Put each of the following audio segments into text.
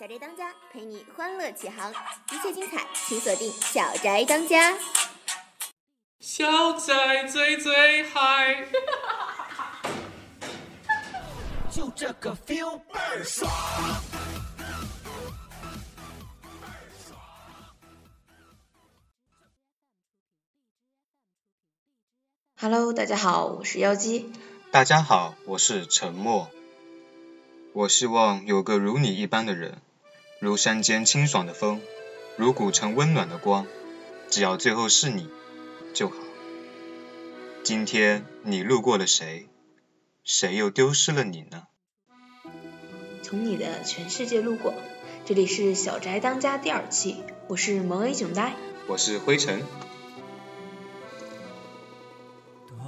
小宅当家陪你欢乐启航，一切精彩请锁定《小宅当家》。小宅最最嗨，就这个 feel 倍儿爽。Hello，大家好，我是妖姬。大家好，我是沉默。我希望有个如你一般的人，如山间清爽的风，如古城温暖的光，只要最后是你就好。今天你路过了谁？谁又丢失了你呢？从你的全世界路过，这里是小宅当家第二期，我是萌 A 囧呆。我是灰尘。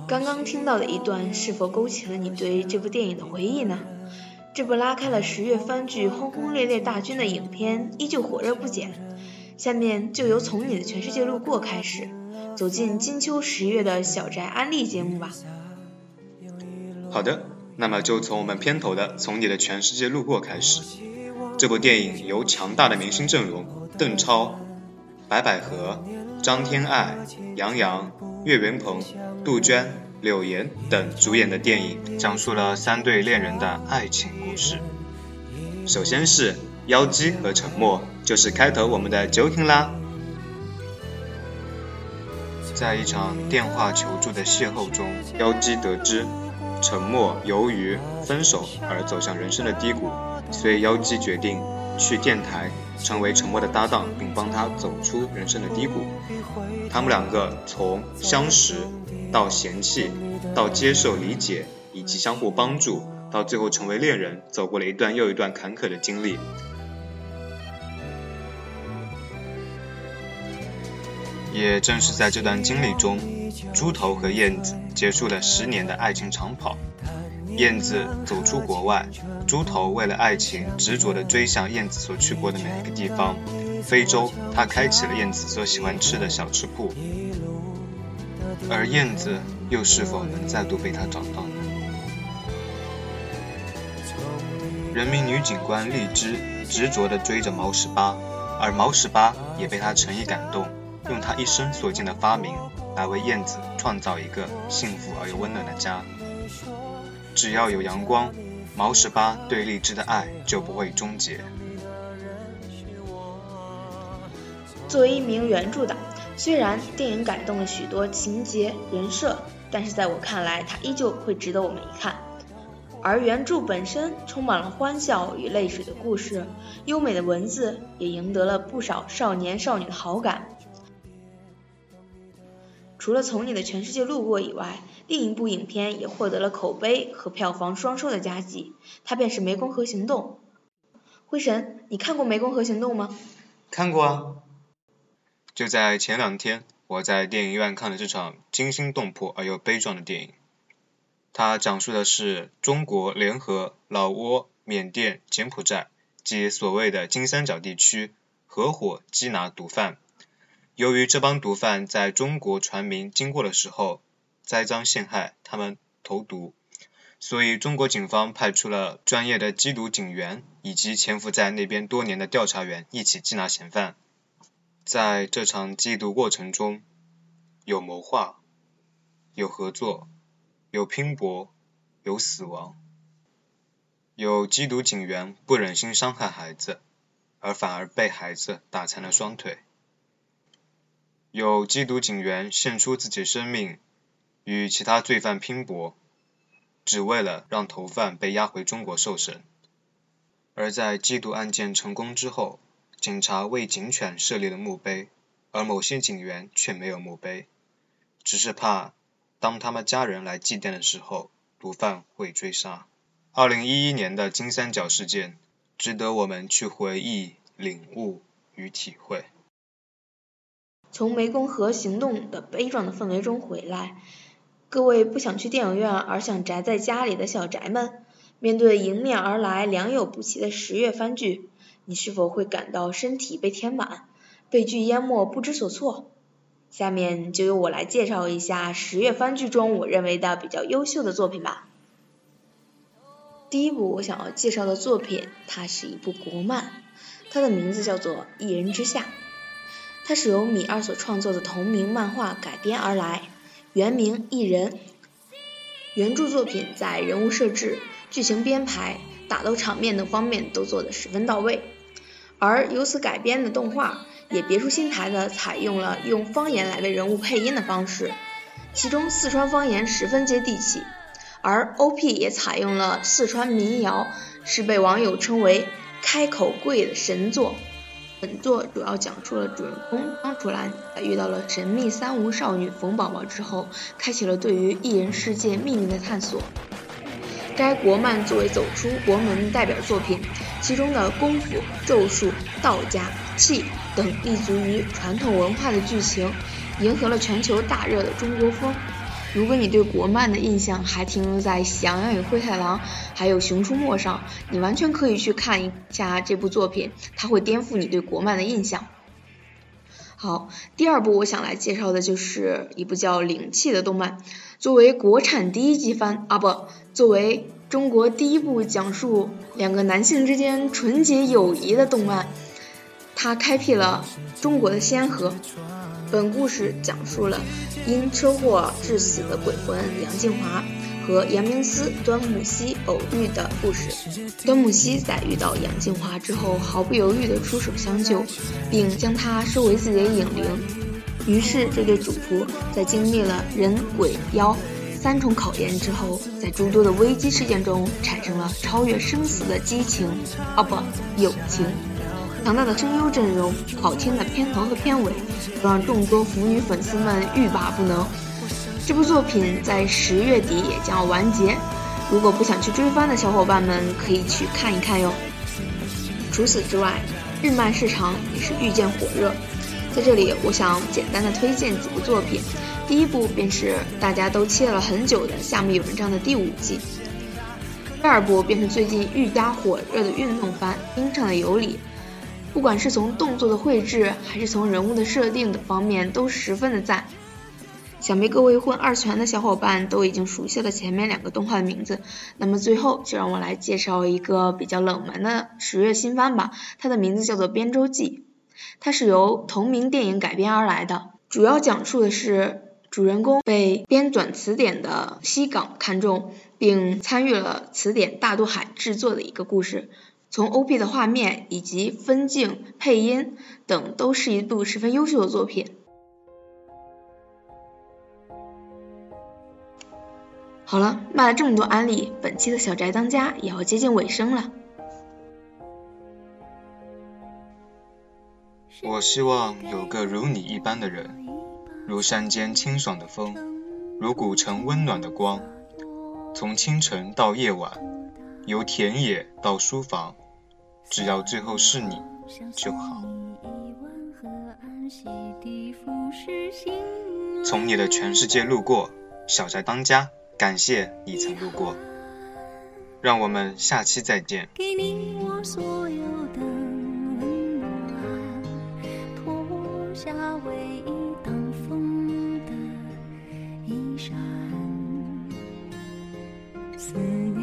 刚刚听到的一段，是否勾起了你对这部电影的回忆呢？这部拉开了十月番剧轰轰烈烈大军的影片，依旧火热不减。下面就由从你的全世界路过开始，走进金秋十月的小宅安利节目吧。好的，那么就从我们片头的《从你的全世界路过》开始。这部电影由强大的明星阵容邓超、白百合、张天爱、杨洋、岳云鹏、杜鹃、柳岩等主演的电影，讲述了三对恋人的爱情故事。首先是妖姬和沉默，就是开头我们的 joking 啦。在一场电话求助的邂逅中，妖姬得知沉默由于分手而走向人生的低谷，所以妖姬决定去电台成为沉默的搭档，并帮他走出人生的低谷。他们两个从相识到嫌弃，到接受理解，以及相互帮助，到最后成为恋人，走过了一段又一段坎坷的经历。也正是在这段经历中，猪头和燕子结束了十年的爱情长跑。燕子走出国外，猪头为了爱情执着地追向燕子所去过的每一个地方。非洲，他开启了燕子所喜欢吃的小吃铺，而燕子又是否能再度被他找到呢？人民女警官荔枝执着地追着毛十八，而毛十八也被他诚意感动。用他一生所见的发明来为燕子创造一个幸福而又温暖的家。只要有阳光，毛十八对荔枝的爱就不会终结。作为一名原著党，虽然电影改动了许多情节人设，但是在我看来，它依旧会值得我们一看。而原著本身充满了欢笑与泪水的故事，优美的文字也赢得了不少少年少女的好感。除了从你的全世界路过以外，另一部影片也获得了口碑和票房双收的佳绩，它便是《湄公河行动》。灰神，你看过《湄公河行动》吗？看过啊。就在前两天，我在电影院看了这场惊心动魄而又悲壮的电影。它讲述的是中国联合老挝、缅甸、柬埔寨及所谓的金三角地区合伙缉拿毒贩。由于这帮毒贩在中国船民经过的时候栽赃陷害，他们投毒，所以中国警方派出了专业的缉毒警员以及潜伏在那边多年的调查员一起缉拿嫌犯。在这场缉毒过程中，有谋划，有合作，有拼搏，有死亡。有缉毒警员不忍心伤害孩子，而反而被孩子打残了双腿。有缉毒警员献出自己生命，与其他罪犯拼搏，只为了让头犯被押回中国受审。而在缉毒案件成功之后，警察为警犬设立了墓碑，而某些警员却没有墓碑，只是怕当他们家人来祭奠的时候，毒贩会追杀。二零一一年的金三角事件，值得我们去回忆、领悟与体会。从湄公河行动的悲壮的氛围中回来，各位不想去电影院而想宅在家里的小宅们，面对迎面而来良莠不齐的十月番剧，你是否会感到身体被填满，被剧淹没不知所措？下面就由我来介绍一下十月番剧中我认为的比较优秀的作品吧。第一部我想要介绍的作品，它是一部国漫，它的名字叫做《一人之下》，它是由米二所创作的同名漫画改编而来，原名《一人》。原著作品在人物设置、剧情编排、打斗场面等方面都做得十分到位，而由此改编的动画也别出心裁地采用了用方言来为人物配音的方式，其中四川方言十分接地气，而 OP 也采用了四川民谣，是被网友称为“开口跪”的神作。本作主要讲述了主人公张楚岚在遇到了神秘三无少女冯宝宝之后，开启了对于异人世界秘密的探索。该国漫作为走出国门的代表作品，其中的功夫、咒术、道家、气等立足于传统文化的剧情，迎合了全球大热的中国风。如果你对国漫的印象还停留在《喜羊羊与灰太狼》还有《熊出没》上，你完全可以去看一下这部作品，它会颠覆你对国漫的印象。好，第二部我想来介绍的就是一部叫《灵气》的动漫。作为国产第一季番啊，不，作为中国第一部讲述两个男性之间纯洁友谊的动漫，它开辟了中国的先河。本故事讲述了因车祸致死的鬼魂杨静华和杨明思、端木希偶遇的故事。端木希在遇到杨静华之后，毫不犹豫地出手相救，并将她收为自己的影灵。于是，这对主仆在经历了人、鬼、妖三重考验之后，在诸多的危机事件中，产生了超越生死的激情，啊不，友情。强大的声优阵容、好听的片头和片尾，都让众多腐女粉丝们欲罢不能。这部作品在十月底也将要完结，如果不想去追番的小伙伴们可以去看一看哟。除此之外，日漫市场也是愈见火热。在这里，我想简单的推荐几部作品。第一部便是大家都期待了很久的《夏目友人帐》的第五季。第二部便是最近愈加火热的运动番《冰上的尤里》。不管是从动作的绘制，还是从人物的设定等方面，都十分的赞。想必各位混二次元的小伙伴都已经熟悉了前面两个动画的名字。那么最后就让我来介绍一个比较冷门的十月新番吧，它的名字叫做《编舟记》，它是由同名电影改编而来的，主要讲述的是主人公被编纂词典的西港看中，并参与了词典大渡海制作的一个故事。从 OP 的画面以及分镜、配音等，都是一部十分优秀的作品。好了，卖了这么多安利，本期的小宅当家也要接近尾声了。我希望有个如你一般的人，如山间清爽的风，如古城温暖的光，从清晨到夜晚，由田野到书房。只要最后是你就好。从你的全世界路过，小宅当家，感谢你曾路过。让我们下期再见。脱下唯一挡风的衣裳思念。